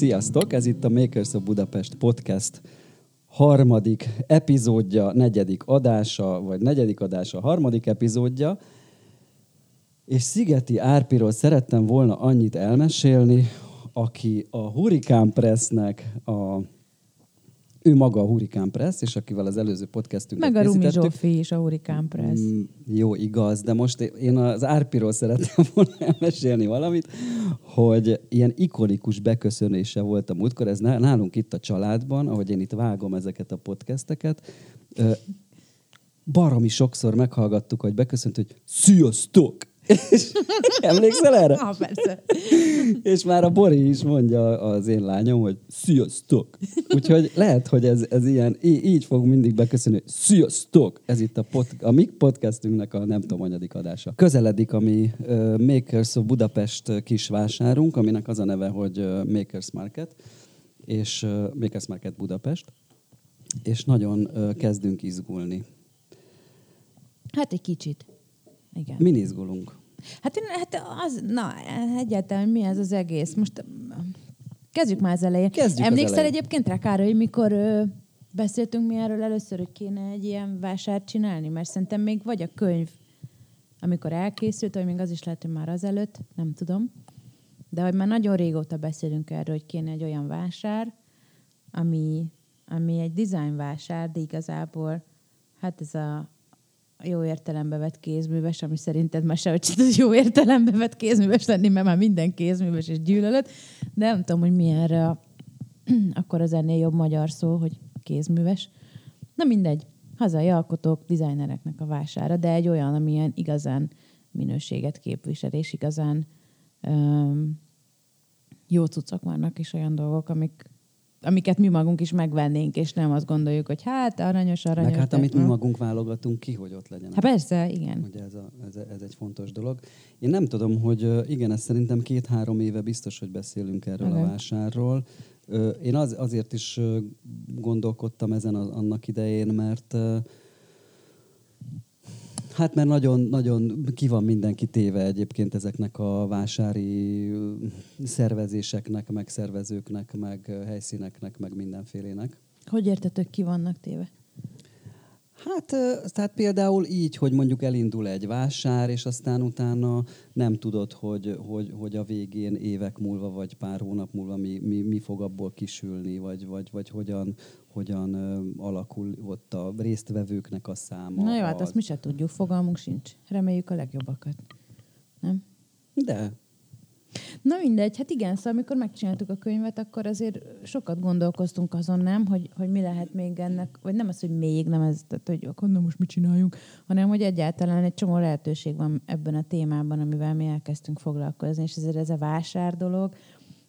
Sziasztok! Ez itt a Makers of Budapest podcast harmadik epizódja, negyedik adása, vagy negyedik adása, harmadik epizódja. És Szigeti Árpiról szerettem volna annyit elmesélni, aki a Hurricane Pressnek a ő maga a Hurricane Press, és akivel az előző podcastünket Meg a Rumi. Zsófi is a Hurricane Press. Mm, Jó, igaz, de most én az Árpiról szerettem volna elmesélni valamit, hogy ilyen ikonikus beköszönése volt a múltkor, ez ná- nálunk itt a családban, ahogy én itt vágom ezeket a podcasteket, baromi sokszor meghallgattuk, hogy beköszönt, hogy sziasztok! És emlékszel erre? Ah, persze. És már a Bori is mondja az én lányom, hogy sziasztok. Úgyhogy lehet, hogy ez, ez ilyen, így fog mindig beköszönni, sziasztok. Ez itt a, pod, a mi podcastünknek a nem tudom, anyadik adása. Közeledik a mi uh, Makers of Budapest kisvásárunk, aminek az a neve, hogy uh, Makers Market, és uh, Makers Market Budapest, és nagyon uh, kezdünk izgulni. Hát egy kicsit. Igen. Min izgulunk? Hát, én, hát az, na, egyáltalán mi ez az egész? Most kezdjük már az elején. Kezdjük az Emlékszel elején. egyébként rá, Károly, mikor ö, beszéltünk mi erről először, hogy kéne egy ilyen vásárt csinálni? Mert szerintem még vagy a könyv, amikor elkészült, vagy még az is lehet, hogy már azelőtt, nem tudom. De hogy már nagyon régóta beszélünk erről, hogy kéne egy olyan vásár, ami, ami egy design vásár, de igazából hát ez a jó értelembe vett kézműves, ami szerinted már sehogy tud jó értelembe vett kézműves lenni, mert már minden kézműves és gyűlölet, de nem tudom, hogy mi a, akkor az ennél jobb magyar szó, hogy kézműves. Na mindegy, hazai alkotók, dizájnereknek a vására, de egy olyan, amilyen igazán minőséget képvisel, és igazán öm, jó cuccok vannak, és olyan dolgok, amik, amiket mi magunk is megvennénk, és nem azt gondoljuk, hogy hát aranyos, aranyos. Meg hát amit mi magunk válogatunk ki, hogy ott legyen. Hát persze, igen. Ugye ez, a, ez, ez egy fontos dolog. Én nem tudom, hogy igen, ez szerintem két-három éve biztos, hogy beszélünk erről Igen. a vásárról. Én az, azért is gondolkodtam ezen az, annak idején, mert Hát mert nagyon, nagyon ki van mindenki téve egyébként ezeknek a vásári szervezéseknek, meg szervezőknek, meg helyszíneknek, meg mindenfélének. Hogy értetök, ki vannak téve? Hát, tehát például így, hogy mondjuk elindul egy vásár, és aztán utána nem tudod, hogy, hogy, hogy a végén évek múlva, vagy pár hónap múlva mi, mi, mi fog abból kisülni, vagy, vagy, vagy hogyan, hogyan alakul ott a résztvevőknek a száma. Na jó, hát az- azt mi se tudjuk, fogalmunk sincs. Reméljük a legjobbakat. Nem? De, Na mindegy, hát igen, szóval amikor megcsináltuk a könyvet, akkor azért sokat gondolkoztunk azon, nem, hogy, hogy mi lehet még ennek, vagy nem az, hogy még nem ez, tehát, hogy akkor na most mit csináljunk, hanem hogy egyáltalán egy csomó lehetőség van ebben a témában, amivel mi elkezdtünk foglalkozni, és ezért ez a vásár dolog,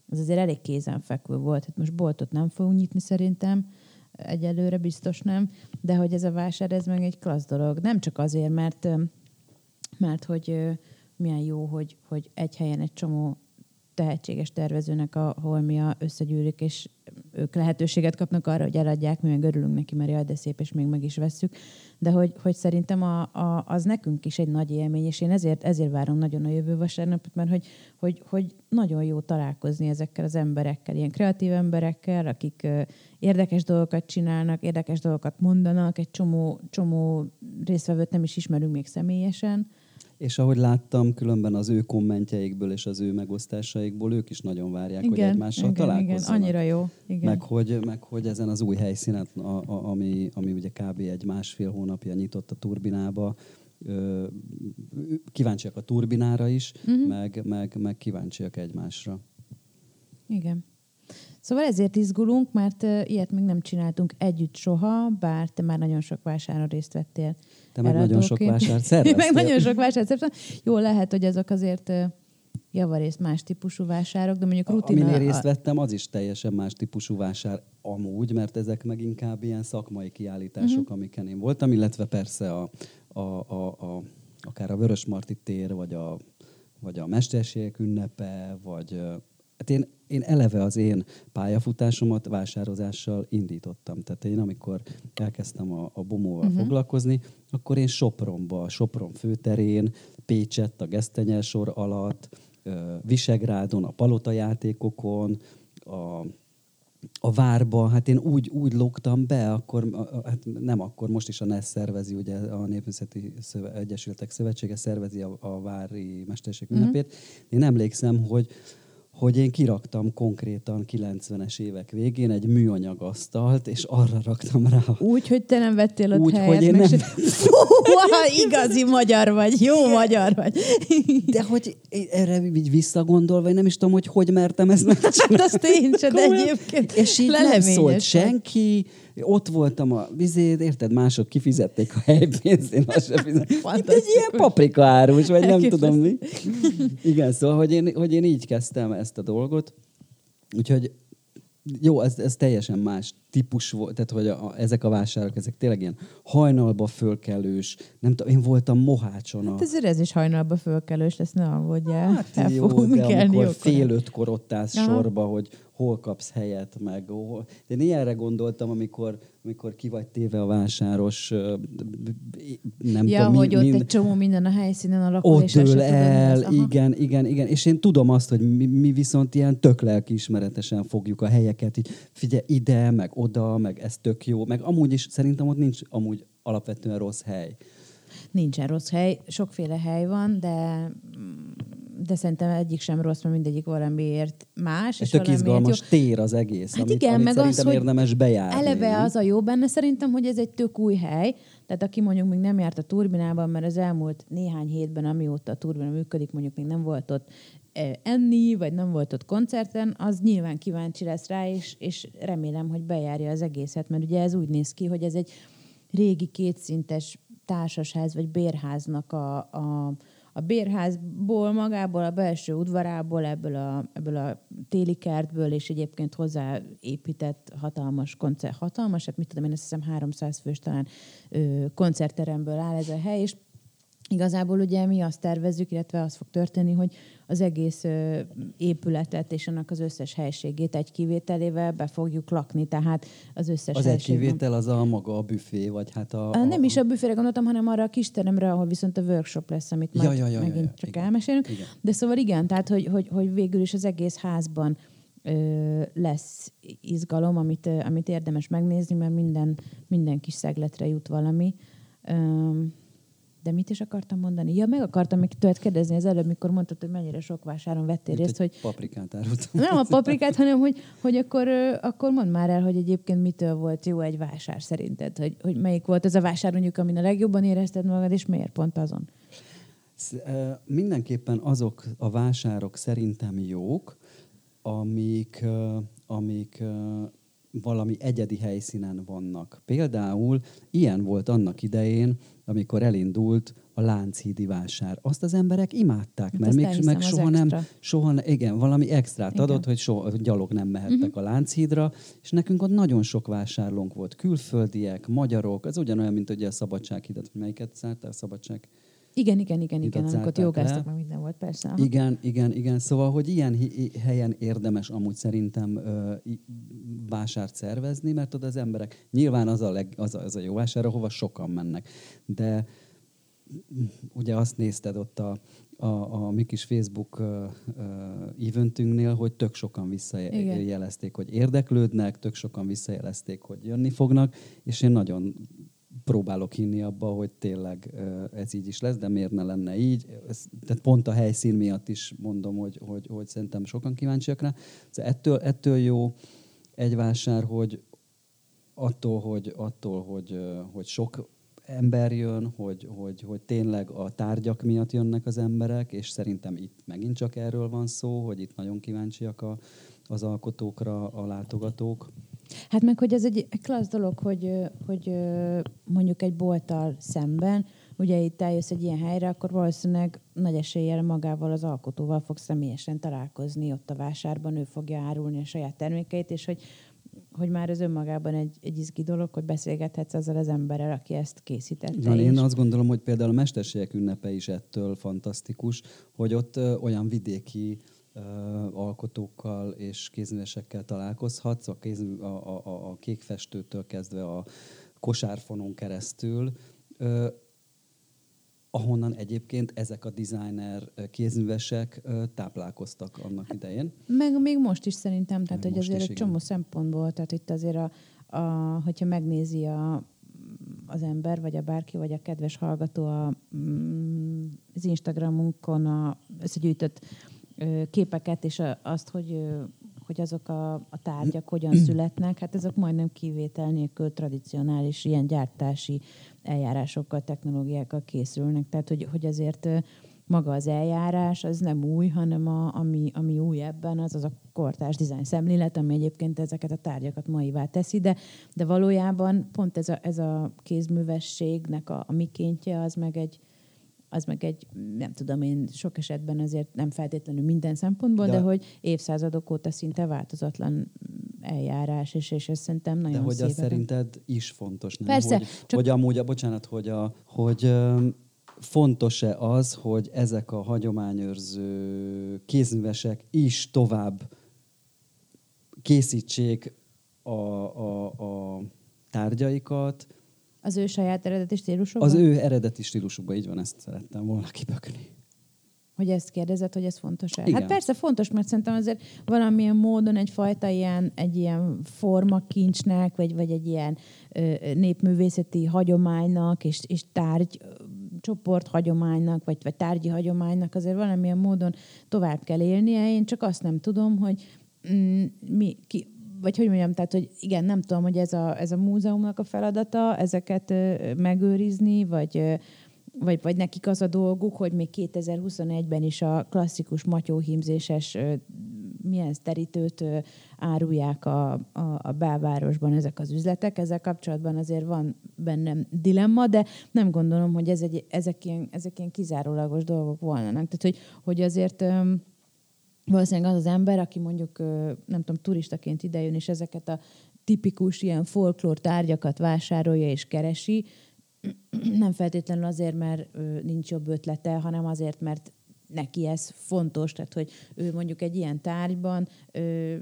az azért elég kézenfekvő volt. Hát most boltot nem fogunk nyitni szerintem, egyelőre biztos nem, de hogy ez a vásár, ez meg egy klassz dolog. Nem csak azért, mert, mert hogy milyen jó, hogy, hogy egy helyen egy csomó tehetséges tervezőnek a holmia összegyűlik, és ők lehetőséget kapnak arra, hogy eladják, mi meg örülünk neki, mert jaj, de szép, és még meg is vesszük. De hogy, hogy szerintem a, a, az nekünk is egy nagy élmény, és én ezért, ezért várom nagyon a jövő vasárnapot, mert hogy, hogy, hogy nagyon jó találkozni ezekkel az emberekkel, ilyen kreatív emberekkel, akik érdekes dolgokat csinálnak, érdekes dolgokat mondanak, egy csomó, csomó résztvevőt nem is ismerünk még személyesen, és ahogy láttam, különben az ő kommentjeikből és az ő megosztásaikból ők is nagyon várják, hogy egymással igen, igen, találkozzanak. annyira jó. Igen. Meg hogy, meg hogy ezen az új helyszínen, a, a, ami, ami ugye kb. egy másfél hónapja nyitott a turbinába, ö, kíváncsiak a turbinára is, uh-huh. meg, meg, meg kíváncsiak egymásra. Igen. Szóval ezért izgulunk, mert ilyet még nem csináltunk együtt soha, bár te már nagyon sok vásáron részt vettél. Te meg nagyon sok vásárt szerveztél. meg nagyon sok vásárt szerveztem. Jó, lehet, hogy azok azért javarészt más típusú vásárok, de mondjuk rutina... Aminél részt vettem, az is teljesen más típusú vásár amúgy, mert ezek meg inkább ilyen szakmai kiállítások, uh-huh. amiken én voltam, illetve persze a, a, a, a, akár a Vörösmarty tér, vagy a, vagy a Mesterségek ünnepe, vagy hát én, én eleve az én pályafutásomat vásározással indítottam. Tehát én amikor elkezdtem a, a bomóval uh-huh. foglalkozni, akkor én Sopronba, Sopron főterén, Pécsett a Gesztenyel sor alatt, Visegrádon, a Palota játékokon, a a várba, hát én úgy, úgy lógtam be, akkor, hát nem akkor, most is a NESZ szervezi, ugye a Népművészeti Szöve, Egyesületek Szövetsége szervezi a, a vári mesterség ünnepét. Mm-hmm. Én emlékszem, hogy hogy én kiraktam konkrétan 90-es évek végén egy műanyag asztalt, és arra raktam rá. Úgy, hogy te nem vettél ott Úgy, helyet, hogy én nem... se... igazi magyar vagy, jó magyar vagy. De hogy erre így visszagondolva, én nem is tudom, hogy hogy mertem ezt megcsinálni. Hát azt én sem, de egyébként És így nem szólt senki, ott voltam a vizét, érted, mások kifizették a helypénzt, én azt sem fizettem. Itt egy ilyen paprika árus, vagy nem Elképesztő. tudom mi. Igen, szóval, hogy én, hogy én így kezdtem ezt a dolgot. Úgyhogy jó, ez, ez teljesen más típus volt, tehát hogy a, a, ezek a vásárok, ezek tényleg ilyen hajnalba fölkelős, nem tudom, én voltam Mohácson a... Hát ezért ez is hajnalba fölkelős lesz, ne aggódjál. Hát El jó, de amikor fél ötkor ott állsz Aha. sorba, hogy hol kapsz helyet, meg hol... Én ilyenre gondoltam, amikor, amikor ki vagy téve a vásáros, nem Ja, tudom, mi- hogy ott mind- egy csomó minden a helyszínen alakul, ott és mi el. Aha. igen, igen, igen. És én tudom azt, hogy mi, mi viszont ilyen tök lelkiismeretesen fogjuk a helyeket, így figyelj ide, meg oda, meg ez tök jó, meg amúgy is szerintem ott nincs amúgy alapvetően rossz hely. Nincsen rossz hely, sokféle hely van, de de szerintem egyik sem rossz, mert mindegyik valamiért más. Ez és tök izgalmas jó. tér az egész, Hát amit, igen, amit meg az, szerintem hogy érdemes bejárni. Eleve az a jó benne szerintem, hogy ez egy tök új hely, tehát aki mondjuk még nem járt a turbinában, mert az elmúlt néhány hétben, amióta a turbina működik, mondjuk még nem volt ott eh, enni, vagy nem volt ott koncerten, az nyilván kíváncsi lesz rá, és, és remélem, hogy bejárja az egészet, mert ugye ez úgy néz ki, hogy ez egy régi kétszintes társasház, vagy bérháznak a, a, a bérházból, magából, a belső udvarából, ebből a, ebből a téli kertből, és egyébként hozzáépített hatalmas koncert, hatalmas, hát mit tudom én, azt hiszem 300 fős talán ö, koncertteremből áll ez a hely, és Igazából ugye mi azt tervezzük, illetve az fog történni, hogy az egész épületet és annak az összes helységét egy kivételével be fogjuk lakni, tehát az összes Az egy kivétel az a maga a büfé, vagy hát a... a, nem is a büfére gondoltam, hanem arra a kis teremre, ahol viszont a workshop lesz, amit Ja, majd ja, ja, ja, megint ja, csak igen. elmesélünk. Igen. De szóval igen, tehát hogy, hogy, hogy végül is az egész házban ö, lesz izgalom, amit, amit érdemes megnézni, mert minden, minden kis szegletre jut valami. Ö, de mit is akartam mondani? Ja, meg akartam még tőled kérdezni az előbb, mikor mondtad, hogy mennyire sok vásáron vettél Mint részt, hogy paprikát árultam. nem a paprikát, hanem hogy, hogy akkor, akkor mondd már el, hogy egyébként mitől volt jó egy vásár szerinted, hogy, hogy melyik volt az a vásár mondjuk, amin a legjobban érezted magad, és miért pont azon? Mindenképpen azok a vásárok szerintem jók, amik, amik valami egyedi helyszínen vannak. Például ilyen volt annak idején, amikor elindult a Lánchídi vásár. Azt az emberek imádták, Hát mert még, meg soha nem, extra. soha, igen, valami extrát Igen. adott, hogy soha, hogy gyalog nem mehettek uh-huh. a Lánchídra, és nekünk ott nagyon sok vásárlónk volt, külföldiek, magyarok, ez ugyanolyan, mint ugye a Szabadsághidat, melyiket szártál, a Szabadság Igen, igen, igen, igen, amikor jogáztak, meg minden volt, persze. Aha. Igen, igen, igen. Szóval, hogy ilyen helyen érdemes amúgy szerintem ö, vásárt szervezni, mert oda az emberek, nyilván az a, leg, az, a, az a jó vásár, ahova sokan mennek. De ugye azt nézted ott a, a, a mi kis Facebook ö, ö, eventünknél, hogy tök sokan Igen. visszajelezték, hogy érdeklődnek, tök sokan visszajelezték, hogy jönni fognak, és én nagyon próbálok hinni abba, hogy tényleg ez így is lesz, de miért ne lenne így. Ez, tehát pont a helyszín miatt is mondom, hogy, hogy, hogy szerintem sokan kíváncsiak rá. Szóval ettől, ettől jó egy vásár, hogy attól, hogy, attól, hogy, hogy sok ember jön, hogy, hogy, hogy tényleg a tárgyak miatt jönnek az emberek, és szerintem itt megint csak erről van szó, hogy itt nagyon kíváncsiak a, az alkotókra a látogatók. Hát meg, hogy ez egy klassz dolog, hogy, hogy mondjuk egy bolttal szemben, ugye itt eljössz egy ilyen helyre, akkor valószínűleg nagy eséllyel magával az alkotóval fog személyesen találkozni ott a vásárban, ő fogja árulni a saját termékeit, és hogy hogy már ez önmagában egy, egy izgi dolog, hogy beszélgethetsz azzal az emberrel, aki ezt készítette. Van, én azt gondolom, hogy például a mesterségek ünnepe is ettől fantasztikus, hogy ott olyan vidéki alkotókkal és kézművesekkel találkozhatsz, a, kéz, a, a, a, kékfestőtől kezdve a kosárfonon keresztül. Ahonnan egyébként ezek a designer kézművesek táplálkoztak annak idején. Meg még most is szerintem, tehát hogy azért egy csomó szempontból, tehát itt azért a, a hogyha megnézi a, az ember, vagy a bárki, vagy a kedves hallgató a, mm, az Instagramunkon a összegyűjtött képeket, és azt, hogy hogy azok a, a tárgyak hogyan születnek, hát ezek majdnem kivétel nélkül tradicionális ilyen gyártási eljárásokkal, technológiákkal készülnek. Tehát, hogy, hogy azért maga az eljárás az nem új, hanem a, ami, ami új ebben, az az a kortárs dizájn szemlélet, ami egyébként ezeket a tárgyakat maivá teszi, de, de valójában pont ez a, ez a kézművességnek a, a mikéntje, az meg egy, az meg egy, nem tudom én, sok esetben azért nem feltétlenül minden szempontból, de, de hogy évszázadok óta szinte változatlan eljárás, és, és ez szerintem nagyon De hogy szép. az szerinted is fontos, nem? Persze. Hogy, csak... hogy amúgy, a, bocsánat, hogy, a, hogy fontos-e az, hogy ezek a hagyományőrző kézművesek is tovább készítsék a, a, a tárgyaikat, az ő saját eredeti stílusukban? Az ő eredeti stílusukban, így van, ezt szerettem volna kibökni. Hogy ezt kérdezed, hogy ez fontos-e? Igen. Hát persze fontos, mert szerintem azért valamilyen módon egyfajta ilyen, egy ilyen formakincsnek, vagy, vagy egy ilyen ö, népművészeti hagyománynak, és, és tárgy csoport hagyománynak, vagy, vagy tárgyi hagyománynak azért valamilyen módon tovább kell élnie. Én csak azt nem tudom, hogy mm, mi, ki, vagy hogy mondjam, tehát, hogy igen, nem tudom, hogy ez a, ez a múzeumnak a feladata, ezeket megőrizni, vagy, vagy, vagy nekik az a dolguk, hogy még 2021-ben is a klasszikus matyóhímzéses milyen terítőt árulják a, a, a belvárosban ezek az üzletek. Ezzel kapcsolatban azért van bennem dilemma, de nem gondolom, hogy ez egy, ezek, ilyen, ezek ilyen kizárólagos dolgok volnának. Tehát, hogy, hogy azért valószínűleg az az ember, aki mondjuk, nem tudom, turistaként idejön, és ezeket a tipikus ilyen folklór tárgyakat vásárolja és keresi, nem feltétlenül azért, mert nincs jobb ötlete, hanem azért, mert neki ez fontos, tehát hogy ő mondjuk egy ilyen tárgyban ö,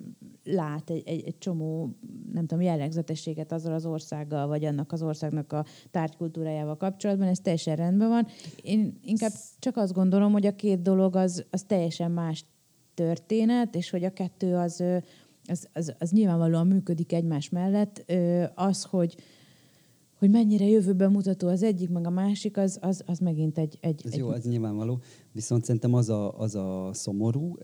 lát egy, egy, egy csomó, nem tudom, jellegzetességet azzal az országgal, vagy annak az országnak a tárgykultúrájával kapcsolatban, ez teljesen rendben van. Én inkább csak azt gondolom, hogy a két dolog az, az teljesen más történet, és hogy a kettő az, az, az, az nyilvánvalóan működik egymás mellett. Az, hogy, hogy mennyire jövőben mutató az egyik, meg a másik, az, az, az megint egy... egy ez egy... jó, ez nyilvánvaló. Viszont szerintem az a, az a szomorú,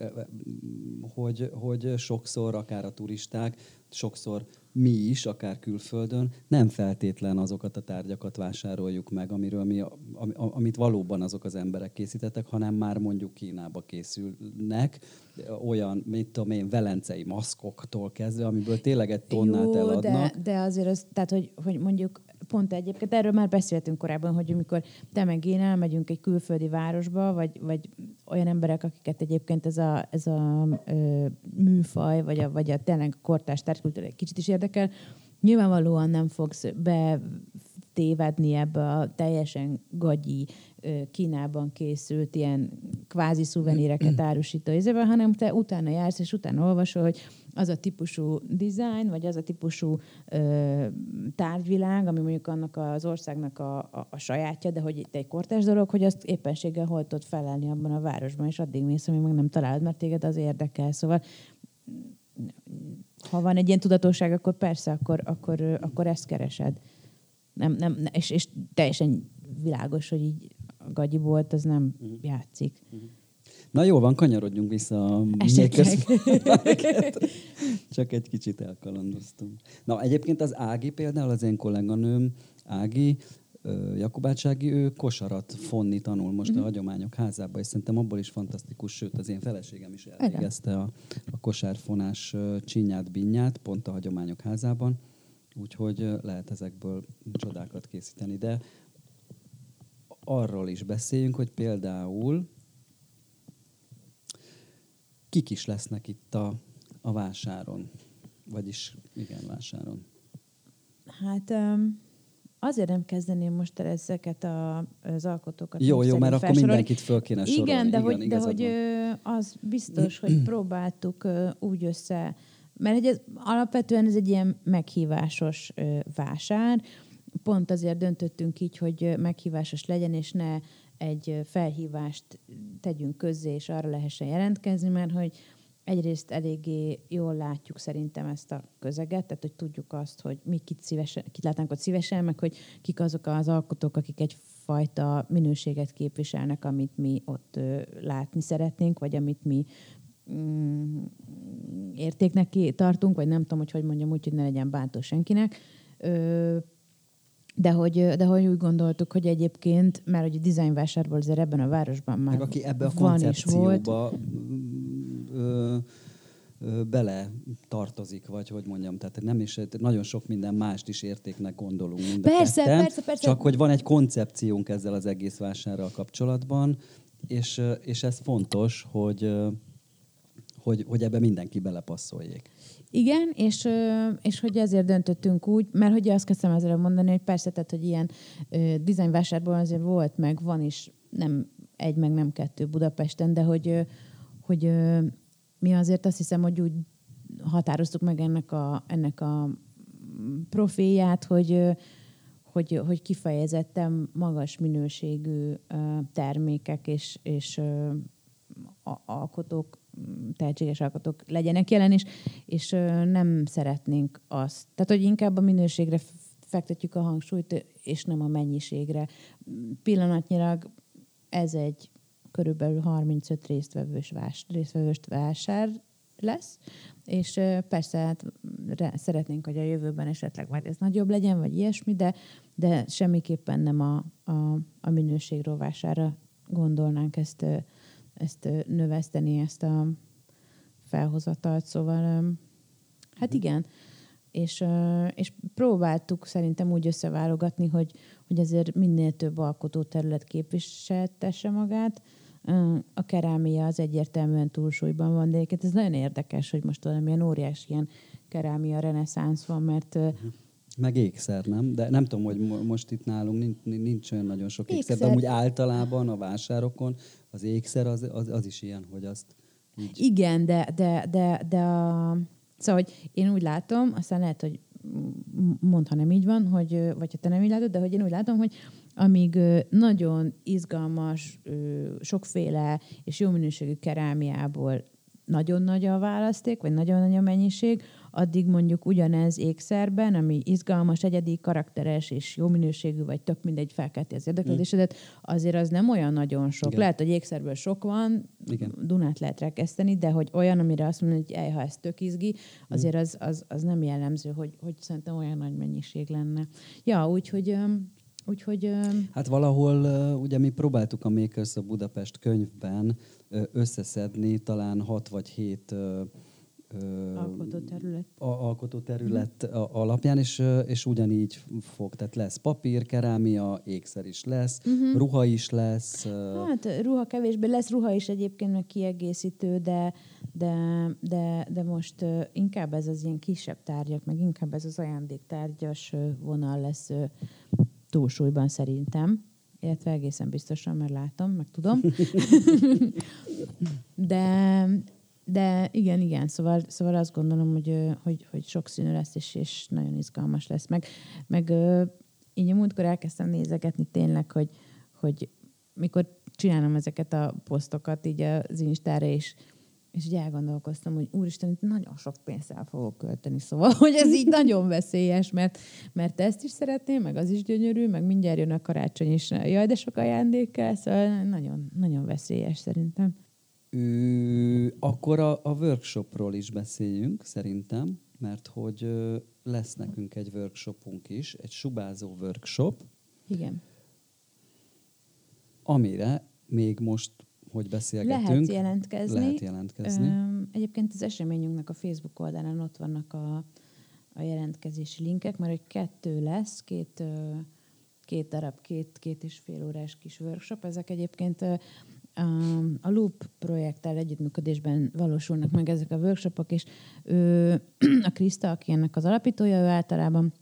hogy, hogy sokszor akár a turisták, sokszor mi is, akár külföldön, nem feltétlen azokat a tárgyakat vásároljuk meg, amiről mi, am, amit valóban azok az emberek készítettek, hanem már mondjuk Kínába készülnek, olyan, mit tudom én, velencei maszkoktól kezdve, amiből tényleg egy tonnát Jó, eladnak. De, de azért az, tehát, hogy, hogy mondjuk pont egyébként erről már beszéltünk korábban, hogy amikor te meg én elmegyünk egy külföldi városba, vagy, vagy olyan emberek, akiket egyébként ez a, ez a ö, műfaj, vagy a, vagy a tényleg kortárs tárgykultúra egy kicsit is érdekel, nyilvánvalóan nem fogsz be tévedni ebbe a teljesen gagyi Kínában készült ilyen kvázi szuveníreket árusító izében, hanem te utána jársz, és utána olvasol, hogy az a típusú design, vagy az a típusú ö, tárgyvilág, ami mondjuk annak az országnak a, a, a sajátja, de hogy itt egy kortás dolog, hogy azt éppenséggel hol tudod felelni abban a városban, és addig mész, amíg meg nem találod, mert téged az érdekel. Szóval ha van egy ilyen tudatosság, akkor persze, akkor, akkor, akkor ezt keresed. Nem, nem, és, és teljesen világos, hogy így a gagyi volt, az nem uh-huh. játszik. Uh-huh. Na jó van, kanyarodjunk vissza a Csak egy kicsit elkalandoztunk. Na egyébként az Ági például, az én kolléganőm Ági, Jakubács Ági, ő kosarat fonni tanul most mm-hmm. a mhm. Hagyományok házába, és szerintem abból is fantasztikus, sőt az én feleségem is elvégezte a, a kosárfonás csinyát, binyát, pont a Hagyományok házában, úgyhogy lehet ezekből csodákat készíteni. De arról is beszéljünk, hogy például kik is lesznek itt a, a vásáron? Vagyis igen, vásáron. Hát azért nem kezdeném most el ezeket a, az alkotókat. Jó, jó, mert akkor mindenkit föl kéne sorolni. Igen, de igen, hogy, de hogy az biztos, hogy próbáltuk úgy össze, mert ez, alapvetően ez egy ilyen meghívásos vásár, pont azért döntöttünk így, hogy meghívásos legyen, és ne egy felhívást tegyünk közzé, és arra lehessen jelentkezni, mert hogy egyrészt eléggé jól látjuk szerintem ezt a közeget, tehát hogy tudjuk azt, hogy mi kit, szívesen, kit látnánk ott szívesen, meg hogy kik azok az alkotók, akik egyfajta minőséget képviselnek, amit mi ott látni szeretnénk, vagy amit mi mm, értéknek tartunk, vagy nem tudom, hogy hogy mondjam úgy, hogy ne legyen bántó senkinek. De hogy, de hogy úgy gondoltuk, hogy egyébként, mert hogy a dizájnvásárból azért ebben a városban már Meg aki ebbe a van és volt. ö, ö, bele tartozik, vagy hogy mondjam, tehát nem is, nagyon sok minden mást is értéknek gondolunk mind Persze, ketten, persze, persze. Csak hogy van egy koncepciónk ezzel az egész vásárral kapcsolatban, és, és ez fontos, hogy, hogy, hogy ebbe mindenki belepasszoljék. Igen, és, és hogy ezért döntöttünk úgy, mert hogy azt kezdtem ezzel mondani, hogy persze, tehát, hogy ilyen ö, dizájnvásárból azért volt, meg van is, nem egy, meg nem kettő Budapesten, de hogy, hogy mi azért azt hiszem, hogy úgy határoztuk meg ennek a, ennek a profilját, hogy, hogy, hogy kifejezetten magas minőségű termékek és, és alkotók, tehetséges alkotók legyenek jelen, és, és nem szeretnénk azt. Tehát, hogy inkább a minőségre fektetjük a hangsúlyt, és nem a mennyiségre. Pillanatnyilag ez egy körülbelül 35 résztvevős vás, résztvevős vásár lesz, és persze hát re- szeretnénk, hogy a jövőben esetleg majd ez nagyobb legyen, vagy ilyesmi, de, de semmiképpen nem a, a, a minőség rovására gondolnánk ezt, ezt növeszteni, ezt a felhozatalt, szóval hát igen, és, és próbáltuk szerintem úgy összeválogatni, hogy, hogy azért minél több alkotóterület képviseltesse magát. A kerámia az egyértelműen túlsúlyban van, de egyébként ez nagyon érdekes, hogy most valamilyen óriási ilyen kerámia reneszánsz van, mert ö, Meg ékszer, nem? De nem tudom, hogy mo- most itt nálunk nincs, nincs olyan nagyon sok ékszer, Ékszer. de amúgy általában a vásárokon az ékszer az, az, az is ilyen, hogy azt így Igen, de, de, de, de a... Szóval, hogy én úgy látom, aztán lehet, hogy m- mondd, ha nem így van, hogy, vagy ha te nem így látod, de hogy én úgy látom, hogy amíg nagyon izgalmas, sokféle és jó minőségű kerámiából nagyon nagy a választék, vagy nagyon nagy a mennyiség, addig mondjuk ugyanez ékszerben, ami izgalmas, egyedi, karakteres és jó minőségű, vagy tök mindegy felkelti az érdeklődésedet, azért az nem olyan nagyon sok. Igen. Lehet, hogy ékszerből sok van, Igen. Dunát lehet rekeszteni, de hogy olyan, amire azt mondod, hogy ej, ha ez tök izgi, azért az, az, az nem jellemző, hogy, hogy szerintem olyan nagy mennyiség lenne. Ja, úgyhogy, úgyhogy Hát valahol ugye mi próbáltuk a Makers a Budapest könyvben összeszedni talán hat vagy hét alkotóterület. a- alkotóterület a- alapján, és, és ugyanígy fog. Tehát lesz papír, kerámia, ékszer is lesz, uh-huh. ruha is lesz. Hát ruha kevésbé, lesz ruha is egyébként meg kiegészítő, de, de, de, de most inkább ez az ilyen kisebb tárgyak, meg inkább ez az ajándéktárgyas vonal lesz túlsúlyban szerintem. Illetve egészen biztosan, mert látom, meg tudom. de, de igen, igen, szóval, szóval azt gondolom, hogy, hogy, hogy sokszínű lesz, és, és nagyon izgalmas lesz. Meg, meg így a múltkor elkezdtem nézegetni tényleg, hogy, hogy mikor csinálom ezeket a posztokat így az Instára, és, és így elgondolkoztam, hogy úristen, itt nagyon sok pénzt el fogok költeni, szóval, hogy ez így nagyon veszélyes, mert, mert ezt is szeretném, meg az is gyönyörű, meg mindjárt jön a karácsony is, jaj, de sok ajándék kell, szóval nagyon, nagyon veszélyes szerintem. Akkor a, a workshopról is beszéljünk, szerintem, mert hogy lesz nekünk egy workshopunk is, egy subázó workshop, Igen. amire még most, hogy beszélgetünk, Lehet jelentkezni. lehet jelentkezni. Öm, Egyébként az eseményünknek a Facebook oldalán ott vannak a, a jelentkezési linkek, mert egy kettő lesz, két, két darab, két, két és fél órás kis workshop. Ezek egyébként a, Loop projekttel együttműködésben valósulnak meg ezek a workshopok, és ő, a Kriszta, aki ennek az alapítója, ő általában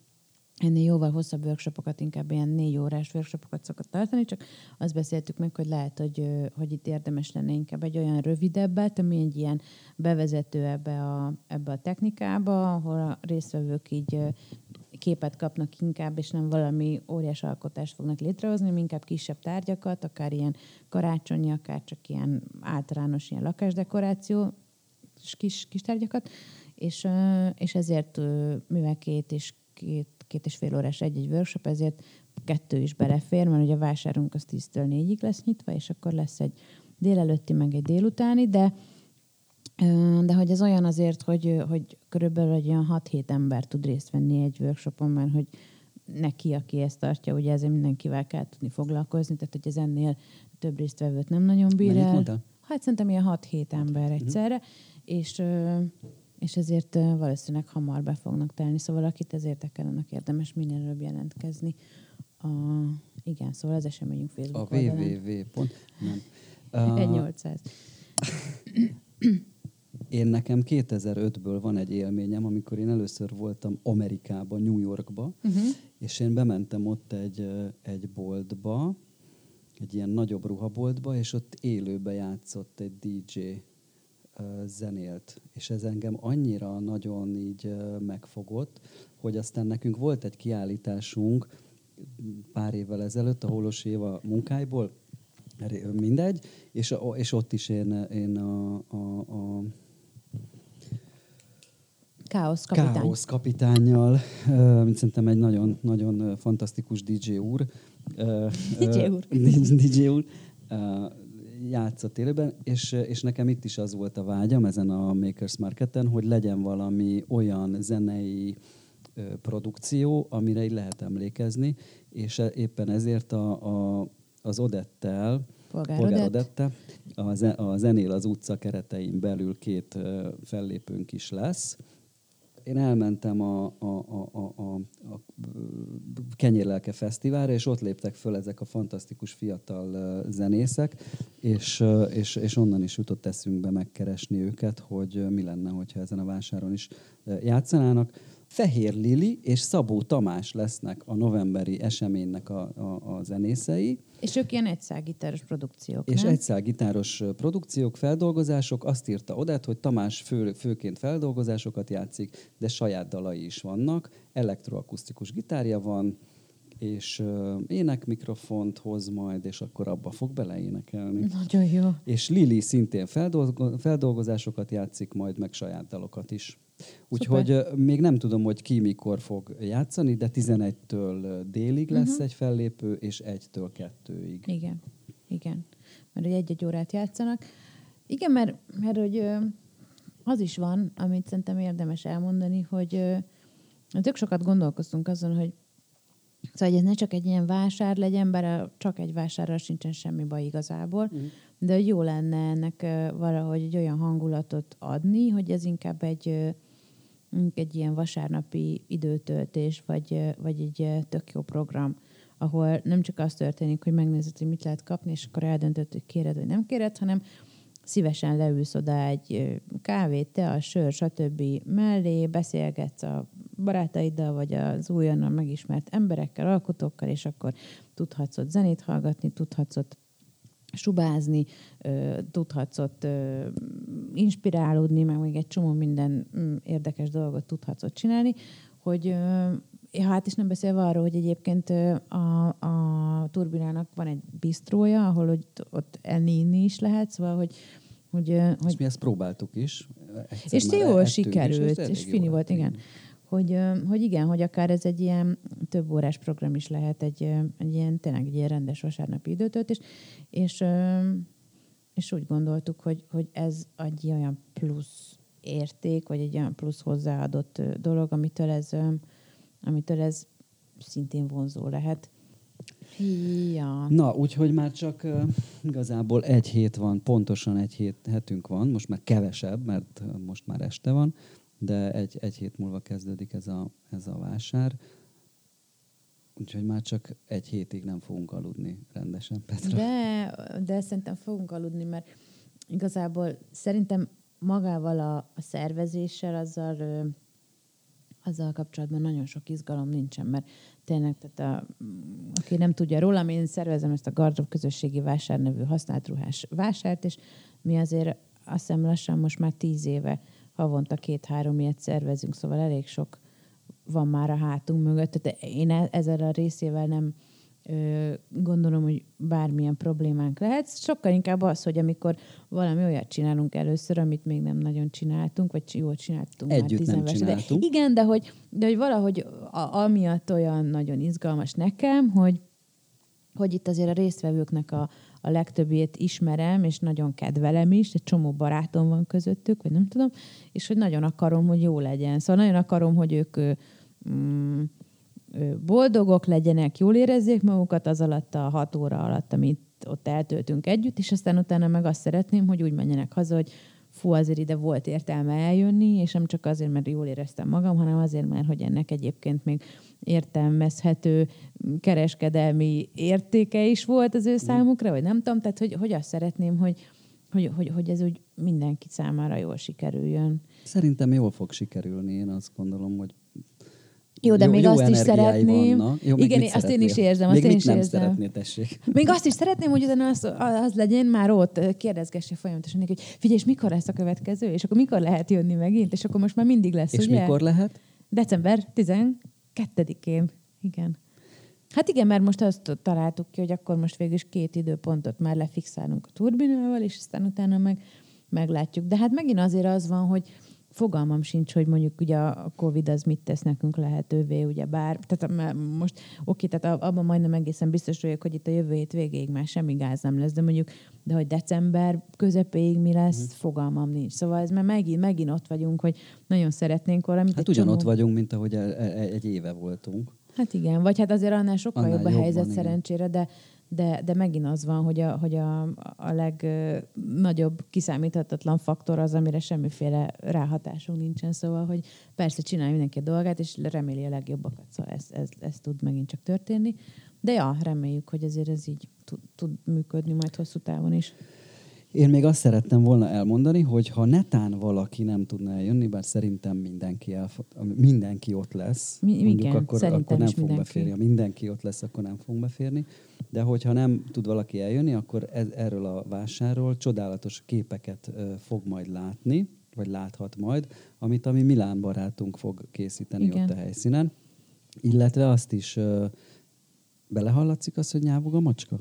ennél jóval hosszabb workshopokat, inkább ilyen négy órás workshopokat szokott tartani, csak azt beszéltük meg, hogy lehet, hogy, hogy itt érdemes lenne inkább egy olyan rövidebbet, ami egy ilyen bevezető ebbe a, ebbe a technikába, ahol a résztvevők így képet kapnak inkább, és nem valami óriás alkotást fognak létrehozni, inkább kisebb tárgyakat, akár ilyen karácsonyi, akár csak ilyen általános ilyen lakásdekoráció, kis, kis tárgyakat, és, és ezért, mivel két és, két, két és fél órás egy-egy workshop, ezért kettő is belefér, mert ugye a vásárunk az 10-től 4-ig lesz nyitva, és akkor lesz egy délelőtti, meg egy délutáni, de de hogy ez olyan azért, hogy, hogy körülbelül egy olyan 6-7 ember tud részt venni egy workshopon, mert hogy neki, aki ezt tartja, ugye ezért mindenkivel kell tudni foglalkozni, tehát hogy ez ennél több résztvevőt nem nagyon bír el. Hát szerintem ilyen 6-7 ember mhm. egyszerre, uh-huh. és, és ezért valószínűleg hamar be fognak telni, szóval akit ez érdekel, annak érdemes minél előbb jelentkezni. A, igen, szóval az eseményünk Facebook A www. Nem. Uh, 1800. Én nekem 2005-ből van egy élményem, amikor én először voltam Amerikában, New Yorkba, uh-huh. és én bementem ott egy, egy boltba, egy ilyen nagyobb ruhaboltba, és ott élőbe játszott egy DJ zenélt, és ez engem annyira nagyon így megfogott, hogy aztán nekünk volt egy kiállításunk pár évvel ezelőtt a Holos Éva munkáiból, mindegy, és, és ott is én, én a, a, a Káosz kapitány. Káosz kapitányjal, uh, szerintem egy nagyon, nagyon fantasztikus DJ úr. DJ úr. DJ úr. Játszott élőben, és, és nekem itt is az volt a vágyam ezen a Makers Marketen, hogy legyen valami olyan zenei produkció, amire így lehet emlékezni, és e, éppen ezért a, a, az Odettel, Polgár, Polgár Odette, a, a Zenél az utca keretein belül két fellépőnk is lesz, én elmentem a, a, a, a, a, a Kenyérlelke Fesztiválra, és ott léptek föl ezek a fantasztikus fiatal zenészek, és, és, és onnan is jutott eszünkbe megkeresni őket, hogy mi lenne, hogyha ezen a vásáron is játszanának. Fehér Lili és Szabó Tamás lesznek a novemberi eseménynek a, a, a zenészei. És ők ilyen egyszálgitáros produkciók, És nem? egyszálgitáros produkciók, feldolgozások. Azt írta Odett, hogy Tamás fő, főként feldolgozásokat játszik, de saját dalai is vannak. Elektroakusztikus gitárja van, és uh, énekmikrofont hoz majd, és akkor abba fog beleénekelni. Nagyon jó. És Lili szintén feldolgo- feldolgozásokat játszik, majd meg saját dalokat is. Úgyhogy Szuper. még nem tudom, hogy ki mikor fog játszani, de 11-től délig lesz uh-huh. egy fellépő, és 1-től 2-ig. Igen, igen. Mert hogy egy-egy órát játszanak. Igen, mert, mert hogy az is van, amit szerintem érdemes elmondani, hogy tök sokat gondolkoztunk azon, hogy Szóval, hogy ez ne csak egy ilyen vásár legyen, bár csak egy vásárral sincsen semmi baj igazából, uh-huh. de jó lenne ennek valahogy egy olyan hangulatot adni, hogy ez inkább egy egy ilyen vasárnapi időtöltés, vagy, vagy egy tök jó program, ahol nem csak az történik, hogy megnézed, hogy mit lehet kapni, és akkor eldöntöd, hogy kéred, vagy nem kéred, hanem szívesen leülsz oda egy kávét, te, a sör, stb. mellé, beszélgetsz a barátaiddal, vagy az újonnan megismert emberekkel, alkotókkal, és akkor tudhatsz ott zenét hallgatni, tudhatsz ott subázni, tudhatsz ott inspirálódni, meg még egy csomó minden mm, érdekes dolgot tudhatsz ott csinálni, hogy hát is nem beszélve arról, hogy egyébként a, a turbinának van egy bistrója, ahol hogy ott enni inni is lehet, szóval, hogy hogy, és hogy... mi ezt próbáltuk is. És jól sikerült, és, és fini volt, igen hogy, hogy igen, hogy akár ez egy ilyen több órás program is lehet, egy, egy ilyen tényleg egy ilyen rendes vasárnapi időtöltés, és, és úgy gondoltuk, hogy, hogy ez egy olyan plusz érték, vagy egy olyan plusz hozzáadott dolog, amitől ez, amitől ez szintén vonzó lehet. Ja. Na, úgyhogy már csak uh, igazából egy hét van, pontosan egy hét, hetünk van, most már kevesebb, mert most már este van, de egy, egy hét múlva kezdődik ez a, ez a vásár. Úgyhogy már csak egy hétig nem fogunk aludni rendesen, Petra. De, de szerintem fogunk aludni, mert igazából szerintem magával a, a szervezéssel azzal, azzal kapcsolatban nagyon sok izgalom nincsen, mert tényleg, tehát a, aki nem tudja rólam, én szervezem ezt a Gardrop közösségi vásár nevű használt ruhás vásárt, és mi azért azt hiszem lassan most már tíz éve havonta két-három ilyet szervezünk, szóval elég sok van már a hátunk mögött. Tehát én e- ezzel a részével nem gondolom, hogy bármilyen problémánk lehet. Sokkal inkább az, hogy amikor valami olyat csinálunk először, amit még nem nagyon csináltunk, vagy jól csináltunk Együtt már nem csináltunk. De, igen, de hogy, de hogy valahogy a, amiatt olyan nagyon izgalmas nekem, hogy hogy itt azért a résztvevőknek a, a legtöbbét ismerem, és nagyon kedvelem is, egy csomó barátom van közöttük, vagy nem tudom, és hogy nagyon akarom, hogy jó legyen. Szóval nagyon akarom, hogy ők mm, boldogok legyenek, jól érezzék magukat az alatt a hat óra alatt, amit ott eltöltünk együtt, és aztán utána meg azt szeretném, hogy úgy menjenek haza, hogy fú, azért ide volt értelme eljönni, és nem csak azért, mert jól éreztem magam, hanem azért, mert hogy ennek egyébként még értelmezhető kereskedelmi értéke is volt az ő számukra, vagy nem tudom, tehát hogy, hogy azt szeretném, hogy, hogy, hogy, hogy ez úgy mindenki számára jól sikerüljön. Szerintem jól fog sikerülni, én azt gondolom, hogy Jó, de jó, még jó azt is szeretném. Vannak. Jó, Igen, azt én is szeretnél? érzem, még azt én is nem érzem. szeretnél, tessék. Még azt is szeretném, hogy utána az, az legyen már ott, kérdezgesse folyamatosan, neki, hogy figyelj, és mikor lesz a következő, és akkor mikor lehet jönni megint, és akkor most már mindig lesz, És ugye? mikor lehet? December 12-én. Igen. Hát igen, mert most azt találtuk ki, hogy akkor most végül is két időpontot már lefixálunk a turbinával, és aztán utána meg meglátjuk. De hát megint azért az van, hogy fogalmam sincs, hogy mondjuk ugye a Covid az mit tesz nekünk lehetővé, ugye bár, tehát most oké, tehát abban majdnem egészen biztos vagyok, hogy itt a jövő hét végéig már semmi gáz nem lesz, de mondjuk, de hogy december közepéig mi lesz, Mhm. fogalmam nincs. Szóval ez már megint, megint ott vagyunk, hogy nagyon szeretnénk valamit. Hát ugyanott csomó- vagyunk, mint ahogy e- e- egy éve voltunk. Hát igen, vagy hát azért annál sokkal Annál jobb a helyzet igen. szerencsére, de, de, de megint az van, hogy a, hogy a, a legnagyobb kiszámíthatatlan faktor az, amire semmiféle ráhatásunk nincsen, szóval, hogy persze csinálja mindenki a dolgát, és reméli a legjobbakat, szóval ez, ez, ez tud megint csak történni. De ja, reméljük, hogy azért ez így tud, tud működni majd hosszú távon is. Én még azt szerettem volna elmondani, hogy ha netán valaki nem tudna eljönni, bár szerintem mindenki, elfog, mindenki ott lesz, Mi- mondjuk igen, akkor, akkor nem fogunk mindenki. beférni. Ha mindenki ott lesz, akkor nem fogunk beférni. De hogyha nem tud valaki eljönni, akkor ez, erről a vásárról csodálatos képeket ö, fog majd látni, vagy láthat majd, amit a mi Milán barátunk fog készíteni Igen. ott a helyszínen. Illetve azt is ö, belehallatszik az, hogy nyávog a macska?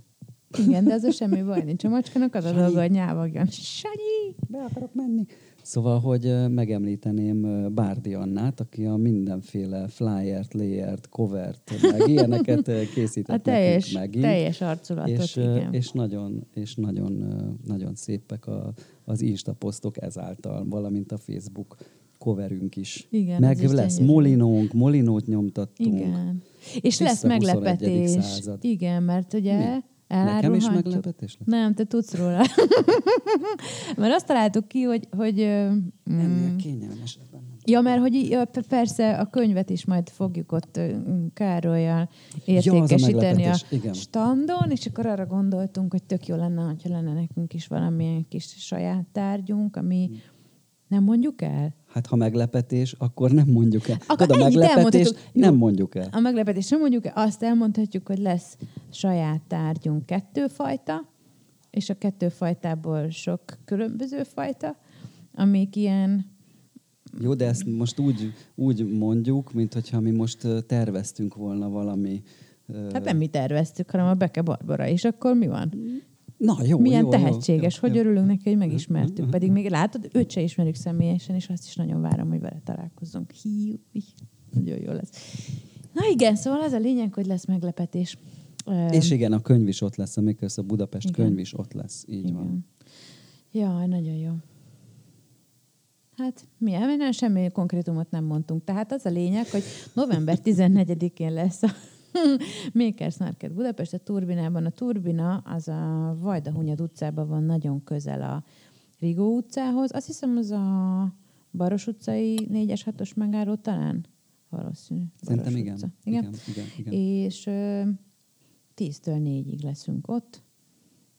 Igen, de ez semmi baj nincs. A macskának az a dolga, hogy nyávagjon. Sanyi! be akarok menni. Szóval, hogy megemlíteném Bárdi Annát, aki a mindenféle flyert, layert, covert, meg ilyeneket készített A teljes, megint. teljes arculatot, és, igen. és nagyon, és nagyon, nagyon szépek a, az Insta posztok ezáltal, valamint a Facebook coverünk is. Igen, Meg is lesz gyönyörű. molinónk, molinót nyomtattunk. Igen. És lesz 21. meglepetés. század. Igen, mert ugye Mi? Nekem is meglepetés? Nem, te tudsz róla. mert azt találtuk ki, hogy, hogy mm, Ennél kényelmesebben. Ja, mert hogy ja, persze a könyvet is majd fogjuk ott Károlyjal Ja, az a értékesíteni a standon, és akkor arra gondoltunk, hogy tök jó lenne, ha lenne nekünk is valamilyen kis saját tárgyunk, ami Hmm. Nem mondjuk el? Hát ha meglepetés, akkor nem mondjuk el. Akkor Tudod, a. Jó. nem mondjuk el. A meglepetés nem mondjuk, azt elmondhatjuk, hogy lesz saját tárgyunk kettőfajta, és a kettőfajtából sok különböző fajta, amik ilyen Jó, de ezt most úgy, úgy mondjuk, mint hogyha mi most terveztünk volna valami... Hát nem mi terveztük, hanem a Beke Barbara, és akkor mi van? Na, jó, Milyen jó, tehetséges, jó, hogy jó. örülünk neki, hogy megismertük. Pedig még látod, őt se ismerjük személyesen, és azt is nagyon várom, hogy vele találkozzunk. Hí. Nagyon jó lesz. Na igen, szóval az a lényeg, hogy lesz meglepetés. És igen, a könyv is ott lesz, a Makers a Budapest Igen. könyv is ott lesz. Így van. igen. Jaj, nagyon jó. Hát mi nem semmi konkrétumot nem mondtunk. Tehát az a lényeg, hogy november 14-én lesz a Makers Market Budapest, a Turbinában. A Turbina az a Vajdahunyad utcában van nagyon közel a Rigó utcához. Azt hiszem, az a Baros utcai 4-es 6-os megálló talán? Valószínű. Szerintem Baros igen. utca. Igen, igen, igen. És ö, 10-től 4-ig leszünk ott.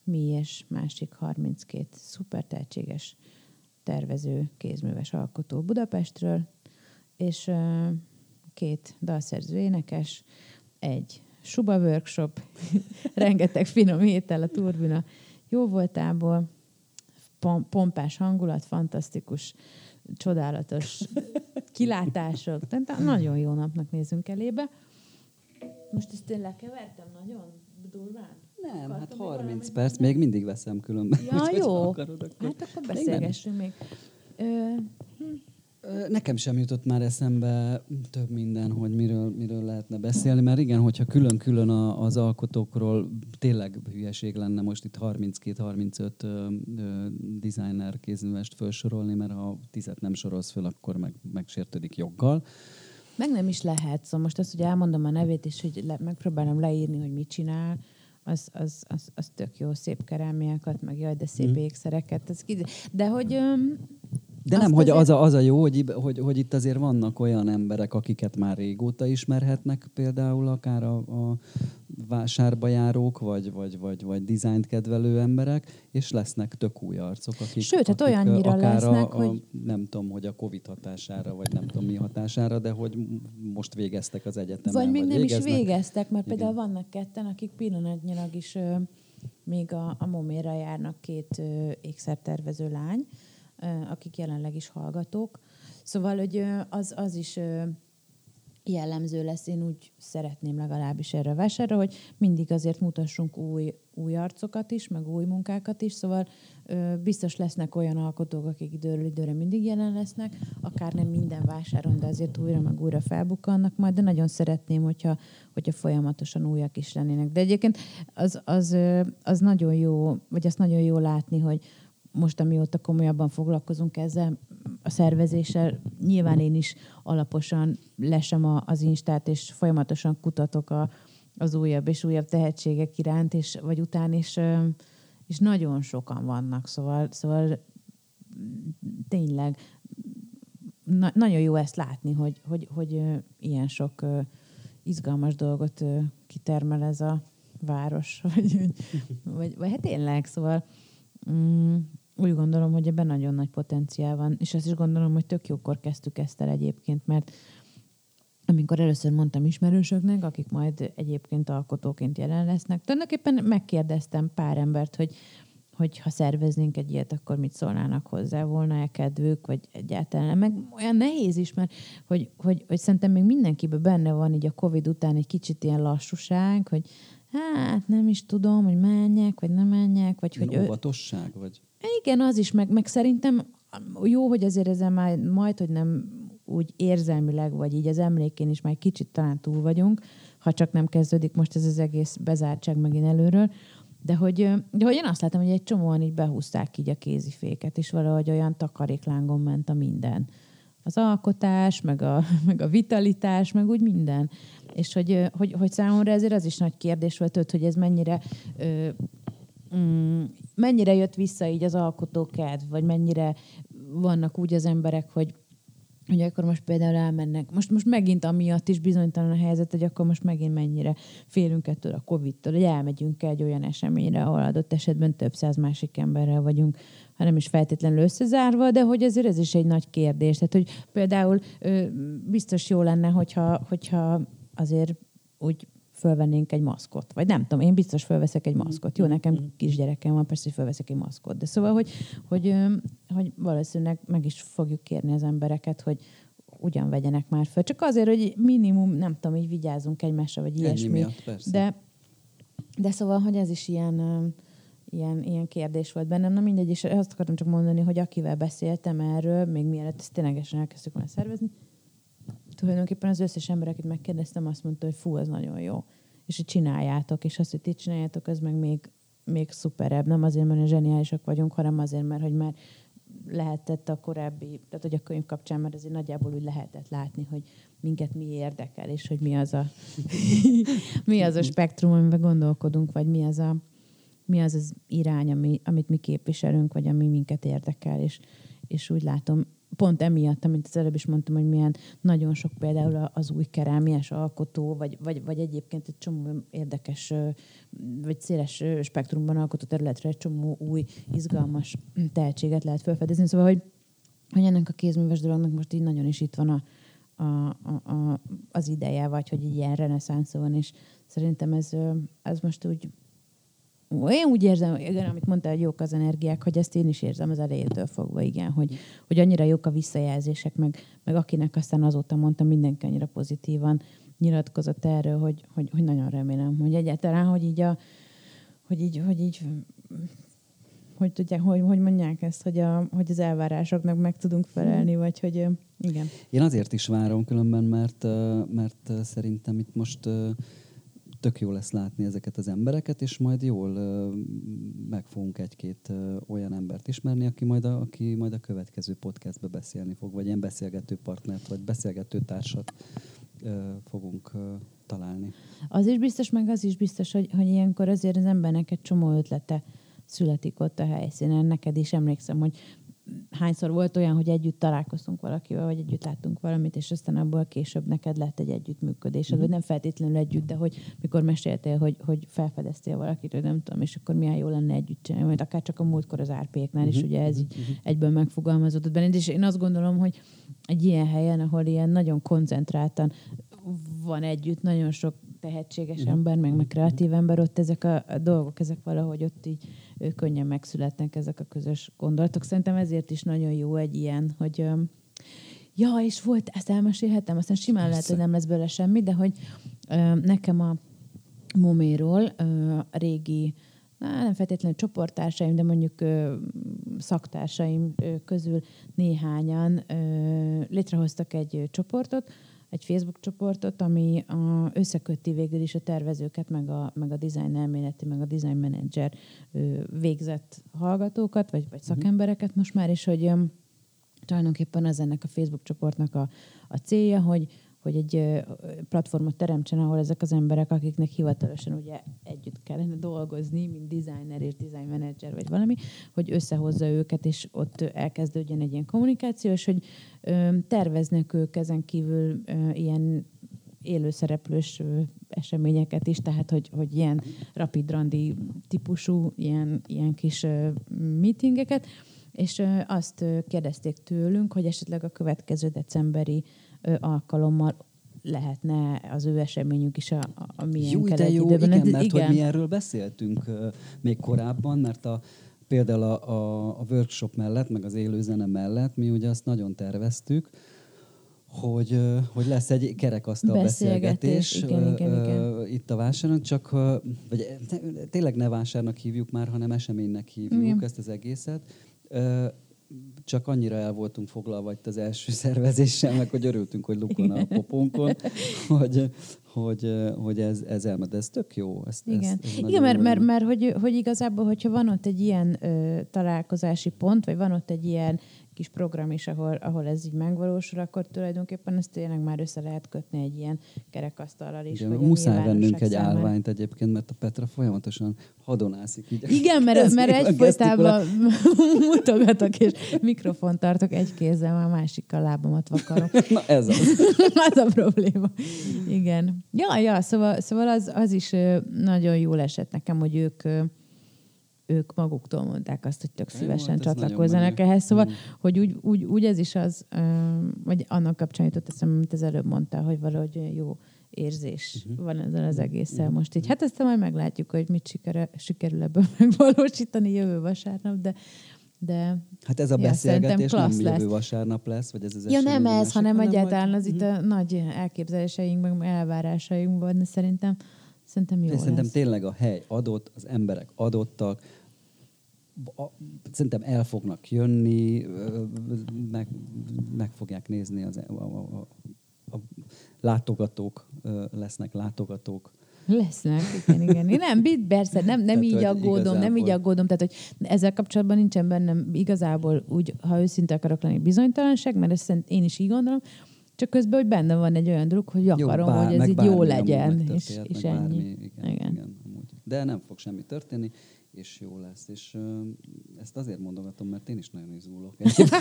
Mi és másik 32 szuper tehetséges tervező, kézműves alkotó Budapestről, és ö, két dalszerző énekes, egy suba workshop, rengeteg finom étel a turbina jó voltából, pom- pompás hangulat, fantasztikus, csodálatos kilátások. Tehát nagyon jó napnak nézünk elébe. Most ezt én lekevertem nagyon durván? Nem, hát Akartam még 30 valamit perc, még mindig veszem különben. Ja, jó. Akarod, akkor... Hát akkor Még beszélgessünk még. Ö, Ö, Nekem sem jutott már eszembe több minden, hogy miről, miről lehetne beszélni, mert igen, hogyha külön-külön a, az alkotókról tényleg hülyeség lenne most itt 32-35 ö, ö, designer kézművest felsorolni, mert ha tizet nem sorolsz föl, akkor meg, megsértődik joggal. meg nem is lehet. Szóval most azt, hogy elmondom a nevét, és hogy le, megpróbálom leírni, hogy mit csinál, az, az, az, az tök jó, szép kerámiákat, meg jaj, de szép Mhm. ékszereket. Ez. De hogy... Öm, De nem, hogy azért- az a, az a jó, hogy, hogy, hogy itt azért vannak olyan emberek, akiket már régóta ismerhetnek, például akár a, a vásárba járók, vagy, vagy, vagy, vagy dizájnt kedvelő emberek, és lesznek tök új arcok, akik, Sőt, hát akik olyannyira akár lesznek, a, a, hogy- nem tudom, hogy a Covid hatására, vagy nem tudom mi hatására, de hogy most végeztek az egyetemen. vagy még nem végeznek. is végeztek, mert Igen. például vannak ketten, akik pillanatnyilag is ö, még a, a Moméra járnak két ö, ékszertervező lány, akik jelenleg is hallgatók. Szóval, hogy az, az is jellemző lesz, én úgy szeretném legalábbis erre a vásárra, hogy mindig azért mutassunk új, új arcokat is, meg új munkákat is, szóval biztos lesznek olyan alkotók, akik időről időre mindig jelen lesznek, akár nem minden vásáron, de azért újra meg újra felbukkannak majd, de nagyon szeretném, hogyha, hogyha folyamatosan újak is lennének. De egyébként az, az, az nagyon jó, vagy azt nagyon jó látni, hogy most, amióta komolyabban foglalkozunk ezzel, a szervezéssel, nyilván én is alaposan lesem a, az Instát, és folyamatosan kutatok a, az újabb és újabb tehetségek iránt, és, vagy után, és, és nagyon sokan vannak, szóval, szóval tényleg na, nagyon jó ezt látni, hogy, hogy, hogy ilyen sok izgalmas dolgot kitermel ez a város, vagy, vagy, vagy, vagy hát tényleg, szóval mm, úgy gondolom, hogy ebben nagyon nagy potenciál van, és azt is gondolom, hogy tök jókor kezdtük ezt el egyébként, mert amikor először mondtam ismerősöknek, akik majd egyébként alkotóként jelen lesznek, tulajdonképpen megkérdeztem pár embert, hogy, hogy ha szerveznénk egy ilyet, akkor mit szólnának hozzá, volna-e kedvük, vagy egyáltalán. Meg olyan nehéz is, mert hogy, hogy, hogy szerintem még mindenkiben benne van így a Covid után egy kicsit ilyen lassúság, hogy hát nem is tudom, hogy menjek, vagy nem menjek, vagy hogy... Ilyen ő- óvatosság, vagy... igen, az is, meg, meg szerintem jó, hogy azért ezen már majd, hogy nem úgy érzelmileg, vagy így az emlékén is már kicsit talán túl vagyunk, ha csak nem kezdődik most ez az egész bezártság megint előről, de hogy, de hogy én azt látom, hogy egy csomóan így behúzták így a kéziféket, és valahogy olyan takaréklángon ment a minden. Az alkotás, meg a, meg a vitalitás, meg úgy minden. És hogy, hogy, hogy számomra ezért az is nagy kérdés volt, hogy ez mennyire ö, mm, mennyire jött vissza így az alkotókedv, vagy mennyire vannak úgy az emberek, hogy hogy akkor most például elmennek. Most, most megint amiatt is bizonytalan a helyzet, hogy akkor most megint mennyire félünk ettől a Covid-tól, hogy elmegyünk egy olyan eseményre, ahol adott esetben több száz másik emberrel vagyunk, ha nem is feltétlenül összezárva, de hogy ezért ez is egy nagy kérdés. Tehát, hogy például biztos jó lenne, hogyha, hogyha azért úgy fölvennénk egy maszkot. Vagy nem tudom, én biztos fölveszek egy maszkot. Jó, nekem kisgyerekem van, persze, hogy fölveszek egy maszkot. De szóval, hogy, hogy, hogy valószínűleg meg is fogjuk kérni az embereket, hogy ugyan vegyenek már föl. Csak azért, hogy minimum, nem tudom, így vigyázunk egymásra, vagy ilyesmi. miatt, persze. De, de szóval, hogy ez is ilyen, ilyen, ilyen kérdés volt bennem. Na mindegy, és azt akartam csak mondani, hogy akivel beszéltem erről, még mielőtt ezt ténylegesen elkezdtük volna szervezni, tulajdonképpen az összes ember, akit megkérdeztem, azt mondta, hogy fú, ez nagyon jó. És hogy csináljátok, és azt, hogy ti csináljátok, az meg még, még szuperebb. Nem azért, mert zseniálisak vagyunk, hanem azért, mert hogy már lehetett a korábbi, tehát hogy a könyv kapcsán már azért nagyjából úgy lehetett látni, hogy minket mi érdekel, és hogy mi az a, mi az a spektrum, amiben gondolkodunk, vagy mi az a, mi az az irány, ami, amit mi képviselünk, vagy ami minket érdekel, és, és úgy látom, pont emiatt, amit az előbb is mondtam, hogy milyen nagyon sok például az új kerámiás alkotó, vagy, vagy, vagy egyébként egy csomó érdekes, vagy széles spektrumban alkotó területre egy csomó új, izgalmas tehetséget lehet felfedezni. Szóval, hogy, hogy ennek a kézműves dolognak most így nagyon is itt van a, a, a, az ideje, vagy hogy egy ilyen reneszánsz van, és szerintem ez, ez most úgy én úgy érzem, igen, amit mondta, hogy jók az energiák, hogy ezt én is érzem az elejétől fogva, igen, hogy, hogy annyira jók a visszajelzések, meg, meg akinek aztán azóta mondta, mindenki annyira pozitívan nyilatkozott erről, hogy, hogy, hogy nagyon remélem, hogy egyáltalán, hogy így a, hogy így, hogy így hogy tudják, hogy, hogy mondják ezt, hogy, a, hogy az elvárásoknak meg tudunk felelni, vagy hogy igen. Én azért is várom különben, mert, mert szerintem itt most tök jó lesz látni ezeket az embereket, és majd jól meg fogunk egy-két olyan embert ismerni, aki majd, a, aki majd a következő podcastbe beszélni fog, vagy ilyen beszélgető partnert, vagy beszélgető társat fogunk találni. Az is biztos, meg az is biztos, hogy, hogy ilyenkor azért az embernek egy csomó ötlete születik ott a helyszínen. Neked is emlékszem, hogy hányszor volt olyan, hogy együtt találkoztunk valakivel, vagy együtt láttunk valamit, és aztán abból később neked lett egy együttműködés, mm-hmm. vagy nem feltétlenül együtt, de hogy mikor meséltél, hogy, hogy felfedeztél valakit, hogy nem tudom, és akkor milyen jó lenne együtt csinálni, majd akár csak a múltkor az árpéknál is, mhm. ugye ez így mm-hmm. egyből megfogalmazódott benned, és én azt gondolom, hogy egy ilyen helyen, ahol ilyen nagyon koncentráltan van együtt nagyon sok tehetséges ember, meg, meg kreatív ember, ott ezek a, a dolgok, ezek valahogy ott így könnyen megszületnek ezek a közös gondolatok. Szerintem ezért is nagyon jó egy ilyen, hogy ja, és volt, ezt elmesélhetem, aztán simán Persze. lehet, hogy nem lesz belőle semmi, de hogy nekem a Moméról a régi nem feltétlenül csoporttársaim, de mondjuk ö, szaktársaim ö, közül néhányan ö, létrehoztak egy ö, csoportot, egy Facebook csoportot, ami a, összekötti végül is a tervezőket, meg a, meg a design elméleti, meg a design manager végzett hallgatókat, vagy, vagy mhm. szakembereket most már, és hogy tulajdonképpen az ennek a Facebook csoportnak a, a célja, hogy, hogy egy platformot teremtsen, ahol ezek az emberek, akiknek hivatalosan ugye együtt kellene dolgozni, mint designer és design manager vagy valami, hogy összehozza őket, és ott elkezdődjön egy ilyen kommunikáció, és hogy terveznek ők ezen kívül ilyen élőszereplős eseményeket is, tehát hogy, hogy ilyen rapid randi típusú ilyen, ilyen kis meetingeket, és azt kérdezték tőlünk, hogy esetleg a következő decemberi alkalommal lehetne az ő eseményük is a, a milyen jó, de jó, időben. Igen, mert igen. hogy mi erről beszéltünk még korábban, mert a, például a, a, a workshop mellett, meg az élőzene mellett mi ugye azt nagyon terveztük, hogy, hogy lesz egy kerekasztal beszélgetés, beszélgetés igen, igen, igen. itt a vásáron, csak vagy tényleg ne vásárnak hívjuk már, hanem eseménynek hívjuk igen. ezt az egészet csak annyira el voltunk foglalva itt az első szervezéssel, meg hogy örültünk, hogy lukon a popónkon, hogy, hogy, hogy ez, ez elmed. Ez tök jó. Ezt, Igen, ezt, ez Igen mert, mert, mert hogy, hogy igazából, hogyha van ott egy ilyen ö, találkozási pont, vagy van ott egy ilyen kis program is, ahol, ahol ez így megvalósul, akkor tulajdonképpen ezt tényleg már össze lehet kötni egy ilyen kerekasztallal is. Igen, muszáj vennünk egy számára. állványt egyébként, mert a Petra folyamatosan hadonászik. Így Igen, mert, mert egyfolytában mutogatok, és mikrofon tartok egy kézzel, a másikkal lábamat vakarom. Na ez az. ez a probléma. Igen. Ja, ja, szóval, szóval az, az is nagyon jól esett nekem, hogy ők ők maguktól mondták azt, hogy tök szívesen Jó, hát csatlakozzanak ehhez. Szóval, mm. hogy úgy, úgy, úgy ez is az, vagy annak kapcsán jutott eszembe, amit az előbb mondta, hogy valahogy jó érzés uh-huh. van ezzel az egésszel uh-huh. most így. Hát ezt majd meglátjuk, hogy mit sikere, sikerül ebből megvalósítani jövő vasárnap, de de Hát ez a ja, beszélgetés nem jövő lesz. vasárnap lesz, vagy ez az Ja nem ez, hanem egyáltalán az itt a nagy elképzeléseink, meg elvárásainkban, de szerintem Szerintem jó Szerintem lesz. tényleg a hely adott, az emberek adottak, a, szerintem el fognak jönni, meg, meg fogják nézni az, a, a, a, a látogatók, lesznek látogatók. Lesznek, igen, igen. Én nem, persze, nem, nem tehát, így aggódom, igazából... nem így aggódom, tehát hogy ezzel kapcsolatban nincsen bennem igazából úgy, ha őszinte akarok lenni, bizonytalanság, mert ezt én is így gondolom, csak közben, hogy benne van egy olyan druk, hogy akarom, jó, bár, hogy ez így jó legyen. És, és ennyi. Bármi, igen, igen. igen amúgy. De nem fog semmi történni, és jó lesz. És ezt azért mondogatom, mert én is nagyon izgulok.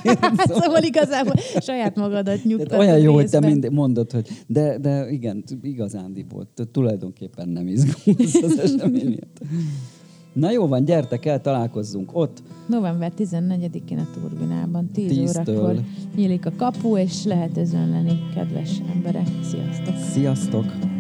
szóval igazából saját magadat nyugtat. Olyan jó, hogy te mind mondod, hogy de, de igen, igazándiból, tulajdonképpen nem izgulsz az eseményért. Na jó van, gyertek el, találkozzunk ott. November 14-én a Turbinában, 10 10 órakor nyílik a kapu, és lehet özönleni, kedves emberek. Sziasztok! Sziasztok!